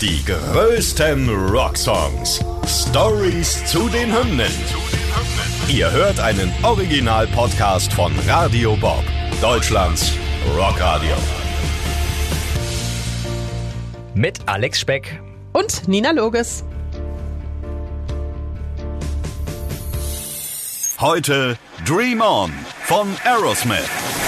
Die größten Rocksongs. Stories zu den Hymnen. Ihr hört einen Original-Podcast von Radio Bob, Deutschlands Rockradio. Mit Alex Speck. Und Nina Loges. Heute Dream On von Aerosmith.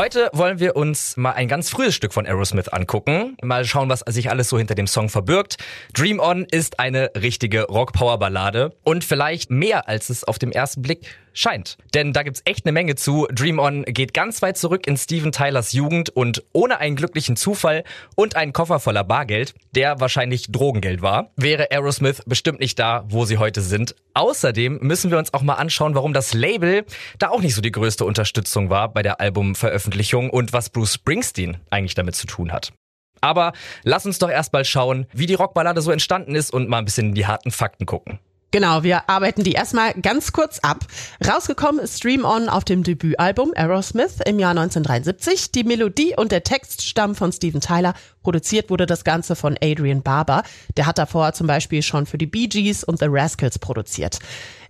Heute wollen wir uns mal ein ganz frühes Stück von Aerosmith angucken. Mal schauen, was sich alles so hinter dem Song verbirgt. Dream On ist eine richtige Rock-Power-Ballade und vielleicht mehr, als es auf dem ersten Blick scheint. Denn da gibt's echt eine Menge zu. Dream On geht ganz weit zurück in Steven Tylers Jugend und ohne einen glücklichen Zufall und einen Koffer voller Bargeld, der wahrscheinlich Drogengeld war, wäre Aerosmith bestimmt nicht da, wo sie heute sind. Außerdem müssen wir uns auch mal anschauen, warum das Label da auch nicht so die größte Unterstützung war bei der Albumveröffentlichung und was Bruce Springsteen eigentlich damit zu tun hat. Aber lass uns doch erstmal schauen, wie die Rockballade so entstanden ist und mal ein bisschen in die harten Fakten gucken. Genau, wir arbeiten die erstmal ganz kurz ab. Rausgekommen ist Stream On auf dem Debütalbum Aerosmith im Jahr 1973. Die Melodie und der Text stammen von Steven Tyler. Produziert wurde das Ganze von Adrian Barber. Der hat davor zum Beispiel schon für die Bee Gees und The Rascals produziert.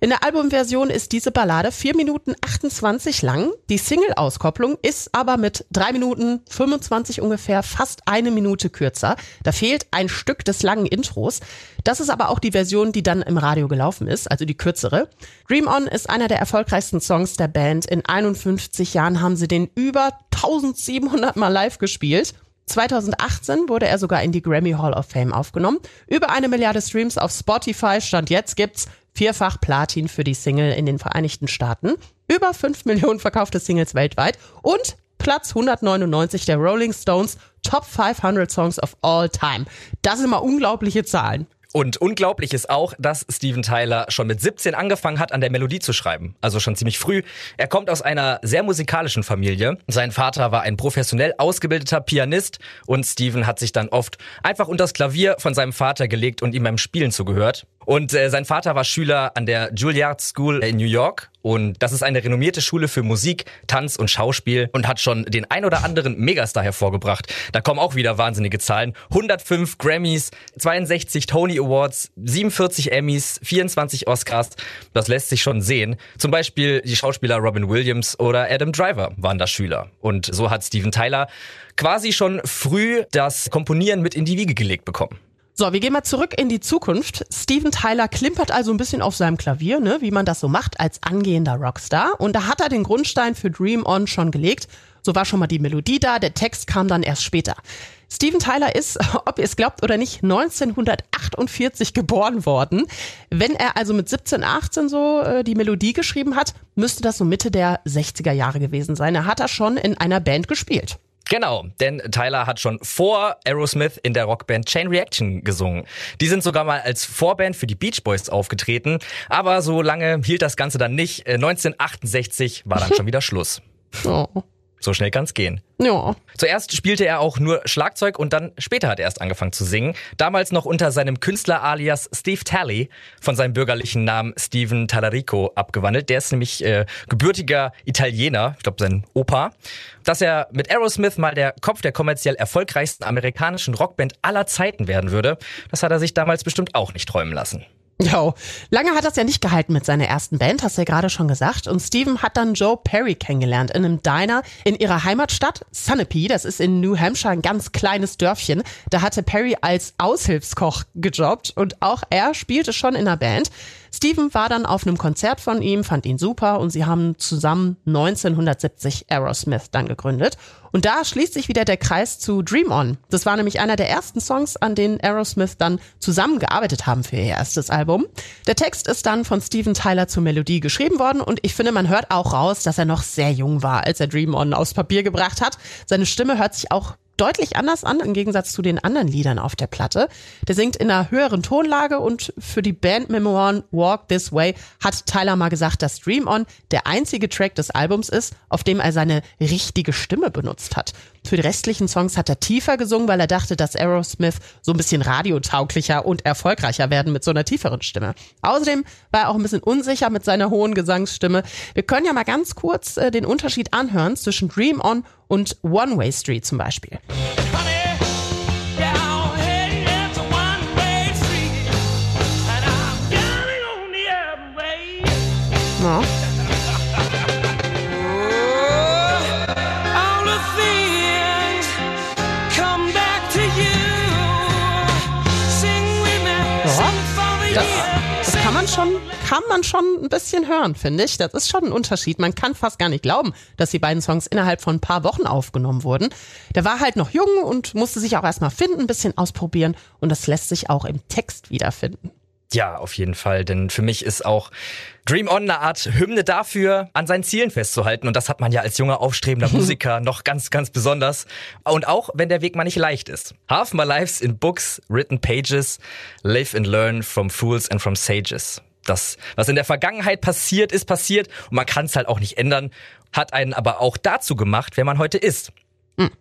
In der Albumversion ist diese Ballade 4 Minuten 28 lang. Die Single-Auskopplung ist aber mit 3 Minuten 25 ungefähr fast eine Minute kürzer. Da fehlt ein Stück des langen Intros. Das ist aber auch die Version, die dann im Radio gelaufen ist, also die kürzere. Dream On ist einer der erfolgreichsten Songs der Band. In 51 Jahren haben sie den über 1700 Mal live gespielt. 2018 wurde er sogar in die Grammy Hall of Fame aufgenommen. Über eine Milliarde Streams auf Spotify. Stand jetzt gibt's vierfach Platin für die Single in den Vereinigten Staaten. Über 5 Millionen verkaufte Singles weltweit und Platz 199 der Rolling Stones Top 500 Songs of All Time. Das sind mal unglaubliche Zahlen. Und unglaublich ist auch, dass Steven Tyler schon mit 17 angefangen hat, an der Melodie zu schreiben. Also schon ziemlich früh. Er kommt aus einer sehr musikalischen Familie. Sein Vater war ein professionell ausgebildeter Pianist und Steven hat sich dann oft einfach unter das Klavier von seinem Vater gelegt und ihm beim Spielen zugehört. Und äh, sein Vater war Schüler an der Juilliard School in New York. Und das ist eine renommierte Schule für Musik, Tanz und Schauspiel und hat schon den ein oder anderen Megastar hervorgebracht. Da kommen auch wieder wahnsinnige Zahlen. 105 Grammys, 62 Tony Awards, 47 Emmys, 24 Oscars. Das lässt sich schon sehen. Zum Beispiel die Schauspieler Robin Williams oder Adam Driver waren da Schüler. Und so hat Steven Tyler quasi schon früh das Komponieren mit in die Wiege gelegt bekommen. So, wir gehen mal zurück in die Zukunft. Steven Tyler klimpert also ein bisschen auf seinem Klavier, ne, wie man das so macht als angehender Rockstar. Und da hat er den Grundstein für Dream On schon gelegt. So war schon mal die Melodie da, der Text kam dann erst später. Steven Tyler ist, ob ihr es glaubt oder nicht, 1948 geboren worden. Wenn er also mit 17, 18 so äh, die Melodie geschrieben hat, müsste das so Mitte der 60er Jahre gewesen sein. Er hat da schon in einer Band gespielt. Genau, denn Tyler hat schon vor Aerosmith in der Rockband Chain Reaction gesungen. Die sind sogar mal als Vorband für die Beach Boys aufgetreten, aber so lange hielt das Ganze dann nicht. Äh, 1968 war dann schon wieder Schluss. Oh. So schnell kann's gehen. Ja. Zuerst spielte er auch nur Schlagzeug und dann später hat er erst angefangen zu singen. Damals noch unter seinem Künstler-Alias Steve Talley, von seinem bürgerlichen Namen Steven Tallarico abgewandelt. Der ist nämlich äh, gebürtiger Italiener, ich glaube sein Opa. Dass er mit Aerosmith mal der Kopf der kommerziell erfolgreichsten amerikanischen Rockband aller Zeiten werden würde, das hat er sich damals bestimmt auch nicht träumen lassen. Ja, lange hat das ja nicht gehalten mit seiner ersten Band, hast du ja gerade schon gesagt. Und Steven hat dann Joe Perry kennengelernt in einem Diner in ihrer Heimatstadt Sunapee. Das ist in New Hampshire ein ganz kleines Dörfchen. Da hatte Perry als Aushilfskoch gejobbt und auch er spielte schon in der Band. Steven war dann auf einem Konzert von ihm, fand ihn super und sie haben zusammen 1970 Aerosmith dann gegründet. Und da schließt sich wieder der Kreis zu Dream On. Das war nämlich einer der ersten Songs, an denen Aerosmith dann zusammengearbeitet haben für ihr erstes Album. Der Text ist dann von Steven Tyler zur Melodie geschrieben worden und ich finde, man hört auch raus, dass er noch sehr jung war, als er Dream On aufs Papier gebracht hat. Seine Stimme hört sich auch deutlich anders an, im Gegensatz zu den anderen Liedern auf der Platte. Der singt in einer höheren Tonlage und für die Bandmemoiren Walk This Way hat Tyler mal gesagt, dass Dream On der einzige Track des Albums ist, auf dem er seine richtige Stimme benutzt hat. Für die restlichen Songs hat er tiefer gesungen, weil er dachte, dass Aerosmith so ein bisschen radiotauglicher und erfolgreicher werden mit so einer tieferen Stimme. Außerdem war er auch ein bisschen unsicher mit seiner hohen Gesangsstimme. Wir können ja mal ganz kurz äh, den Unterschied anhören zwischen Dream On und One Way Street zum Beispiel. Honey, Das, das kann man schon, kann man schon ein bisschen hören, finde ich. Das ist schon ein Unterschied. Man kann fast gar nicht glauben, dass die beiden Songs innerhalb von ein paar Wochen aufgenommen wurden. Der war halt noch jung und musste sich auch erstmal finden, ein bisschen ausprobieren und das lässt sich auch im Text wiederfinden. Ja, auf jeden Fall, denn für mich ist auch Dream On eine Art Hymne dafür, an seinen Zielen festzuhalten. Und das hat man ja als junger, aufstrebender Musiker noch ganz, ganz besonders. Und auch, wenn der Weg mal nicht leicht ist. Half my life's in books, written pages, live and learn from fools and from sages. Das, was in der Vergangenheit passiert, ist passiert und man kann es halt auch nicht ändern, hat einen aber auch dazu gemacht, wer man heute ist.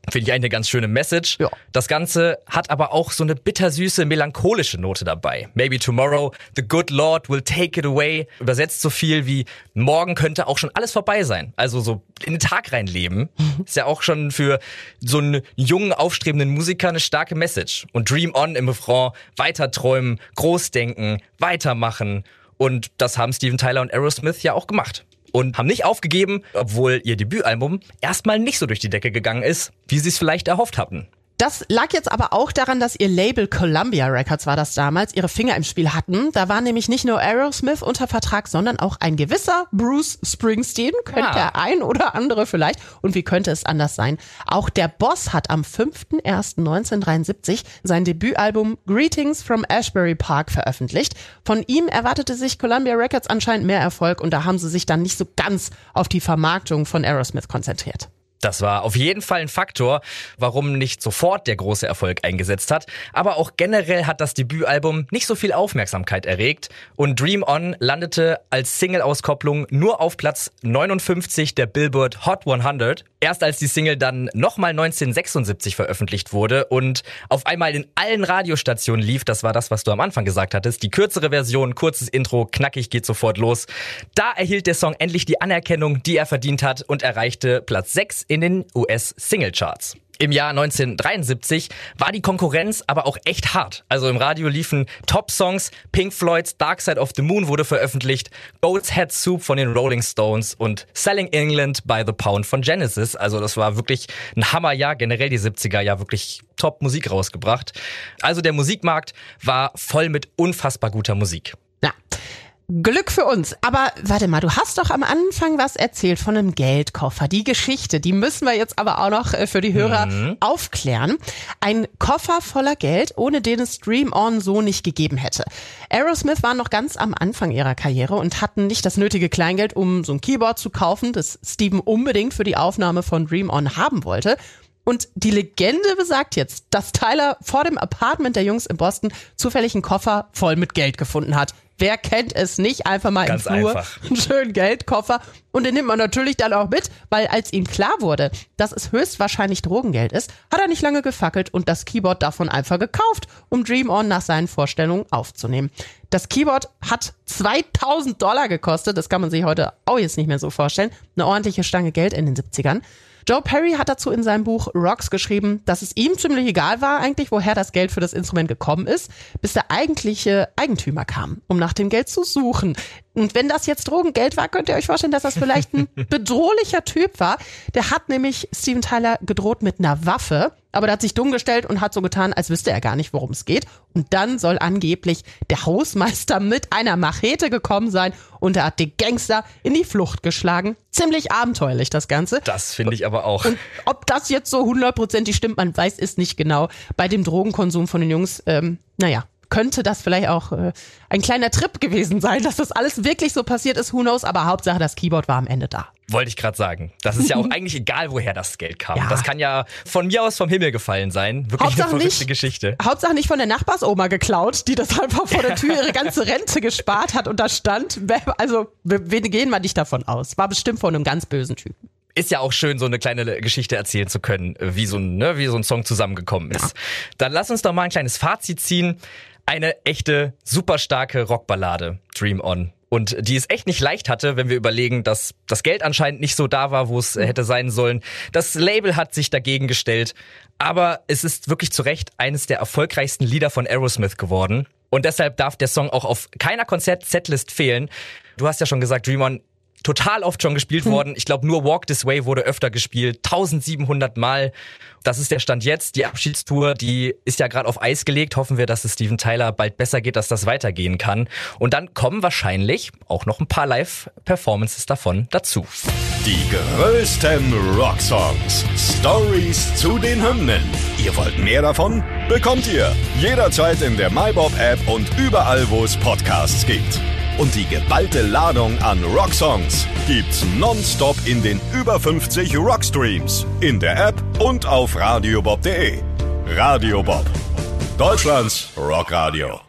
Finde ich eine ganz schöne Message. Ja. Das Ganze hat aber auch so eine bittersüße, melancholische Note dabei. Maybe tomorrow the good Lord will take it away. Übersetzt so viel wie morgen könnte auch schon alles vorbei sein. Also so in den Tag reinleben. Ist ja auch schon für so einen jungen, aufstrebenden Musiker eine starke Message. Und Dream on im Refrain, weiter träumen, groß denken, weitermachen. Und das haben Steven Tyler und Aerosmith ja auch gemacht und haben nicht aufgegeben, obwohl ihr Debütalbum erstmal nicht so durch die Decke gegangen ist, wie sie es vielleicht erhofft hatten. Das lag jetzt aber auch daran, dass ihr Label Columbia Records war das damals, ihre Finger im Spiel hatten. Da war nämlich nicht nur Aerosmith unter Vertrag, sondern auch ein gewisser Bruce Springsteen, könnte Ah. der ein oder andere vielleicht. Und wie könnte es anders sein? Auch der Boss hat am 5.1.1973 sein Debütalbum Greetings from Ashbury Park veröffentlicht. Von ihm erwartete sich Columbia Records anscheinend mehr Erfolg und da haben sie sich dann nicht so ganz auf die Vermarktung von Aerosmith konzentriert. Das war auf jeden Fall ein Faktor, warum nicht sofort der große Erfolg eingesetzt hat. Aber auch generell hat das Debütalbum nicht so viel Aufmerksamkeit erregt und Dream On landete als Single-Auskopplung nur auf Platz 59 der Billboard Hot 100. Erst als die Single dann nochmal 1976 veröffentlicht wurde und auf einmal in allen Radiostationen lief, das war das, was du am Anfang gesagt hattest, die kürzere Version, kurzes Intro, knackig geht sofort los. Da erhielt der Song endlich die Anerkennung, die er verdient hat und erreichte Platz 6 in den US-Singlecharts. Im Jahr 1973 war die Konkurrenz aber auch echt hart. Also im Radio liefen Top-Songs, Pink Floyds Dark Side of the Moon wurde veröffentlicht, Goat's Head Soup von den Rolling Stones und Selling England by the Pound von Genesis. Also das war wirklich ein Hammerjahr, generell die 70er Jahr wirklich Top-Musik rausgebracht. Also der Musikmarkt war voll mit unfassbar guter Musik. Glück für uns. Aber warte mal, du hast doch am Anfang was erzählt von einem Geldkoffer. Die Geschichte, die müssen wir jetzt aber auch noch äh, für die Hörer aufklären. Ein Koffer voller Geld, ohne den es Dream On so nicht gegeben hätte. Aerosmith waren noch ganz am Anfang ihrer Karriere und hatten nicht das nötige Kleingeld, um so ein Keyboard zu kaufen, das Steven unbedingt für die Aufnahme von Dream On haben wollte. Und die Legende besagt jetzt, dass Tyler vor dem Apartment der Jungs in Boston zufällig einen Koffer voll mit Geld gefunden hat. Wer kennt es nicht? Einfach mal Ganz im Flur einfach. einen schönen Geldkoffer. Und den nimmt man natürlich dann auch mit, weil als ihm klar wurde, dass es höchstwahrscheinlich Drogengeld ist, hat er nicht lange gefackelt und das Keyboard davon einfach gekauft, um Dream On nach seinen Vorstellungen aufzunehmen. Das Keyboard hat 2000 Dollar gekostet. Das kann man sich heute auch jetzt nicht mehr so vorstellen. Eine ordentliche Stange Geld in den 70ern. Joe Perry hat dazu in seinem Buch Rocks geschrieben, dass es ihm ziemlich egal war eigentlich, woher das Geld für das Instrument gekommen ist, bis der eigentliche Eigentümer kam, um nach dem Geld zu suchen. Und wenn das jetzt Drogengeld war, könnt ihr euch vorstellen, dass das vielleicht ein bedrohlicher Typ war. Der hat nämlich Steven Tyler gedroht mit einer Waffe, aber der hat sich dumm gestellt und hat so getan, als wüsste er gar nicht, worum es geht. Und dann soll angeblich der Hausmeister mit einer Machete gekommen sein und er hat den Gangster in die Flucht geschlagen. Ziemlich abenteuerlich das Ganze. Das finde ich aber auch. Und ob das jetzt so hundertprozentig stimmt, man weiß es nicht genau. Bei dem Drogenkonsum von den Jungs, ähm, naja, könnte das vielleicht auch äh, ein kleiner Trip gewesen sein, dass das alles wirklich so passiert ist, who knows, aber Hauptsache das Keyboard war am Ende da. Wollte ich gerade sagen. Das ist ja auch eigentlich egal, woher das Geld kam. Ja. Das kann ja von mir aus vom Himmel gefallen sein. Wirklich Hauptsache eine verrückte nicht, Geschichte. Hauptsache nicht von der Nachbarsoma geklaut, die das einfach vor der Tür ihre ganze Rente gespart hat und da stand. Also, wir, wir gehen mal nicht davon aus. War bestimmt von einem ganz bösen Typen. ist ja auch schön, so eine kleine Geschichte erzählen zu können, wie so ein, ne, wie so ein Song zusammengekommen ist. Dann lass uns doch mal ein kleines Fazit ziehen. Eine echte, super starke Rockballade, Dream On. Und die es echt nicht leicht hatte, wenn wir überlegen, dass das Geld anscheinend nicht so da war, wo es hätte sein sollen. Das Label hat sich dagegen gestellt. Aber es ist wirklich zu Recht eines der erfolgreichsten Lieder von Aerosmith geworden. Und deshalb darf der Song auch auf keiner Konzert-Setlist fehlen. Du hast ja schon gesagt, Dream On total oft schon gespielt worden. Ich glaube, nur Walk This Way wurde öfter gespielt. 1700 Mal. Das ist der Stand jetzt. Die Abschiedstour, die ist ja gerade auf Eis gelegt. Hoffen wir, dass es Steven Tyler bald besser geht, dass das weitergehen kann. Und dann kommen wahrscheinlich auch noch ein paar Live-Performances davon dazu. Die größten Rocksongs. Stories zu den Hymnen. Ihr wollt mehr davon? Bekommt ihr jederzeit in der MyBob-App und überall, wo es Podcasts gibt. Und die geballte Ladung an Rocksongs gibt's nonstop in den über 50 Rockstreams, in der App und auf radiobob.de. Radio Bob. Deutschlands Rockradio.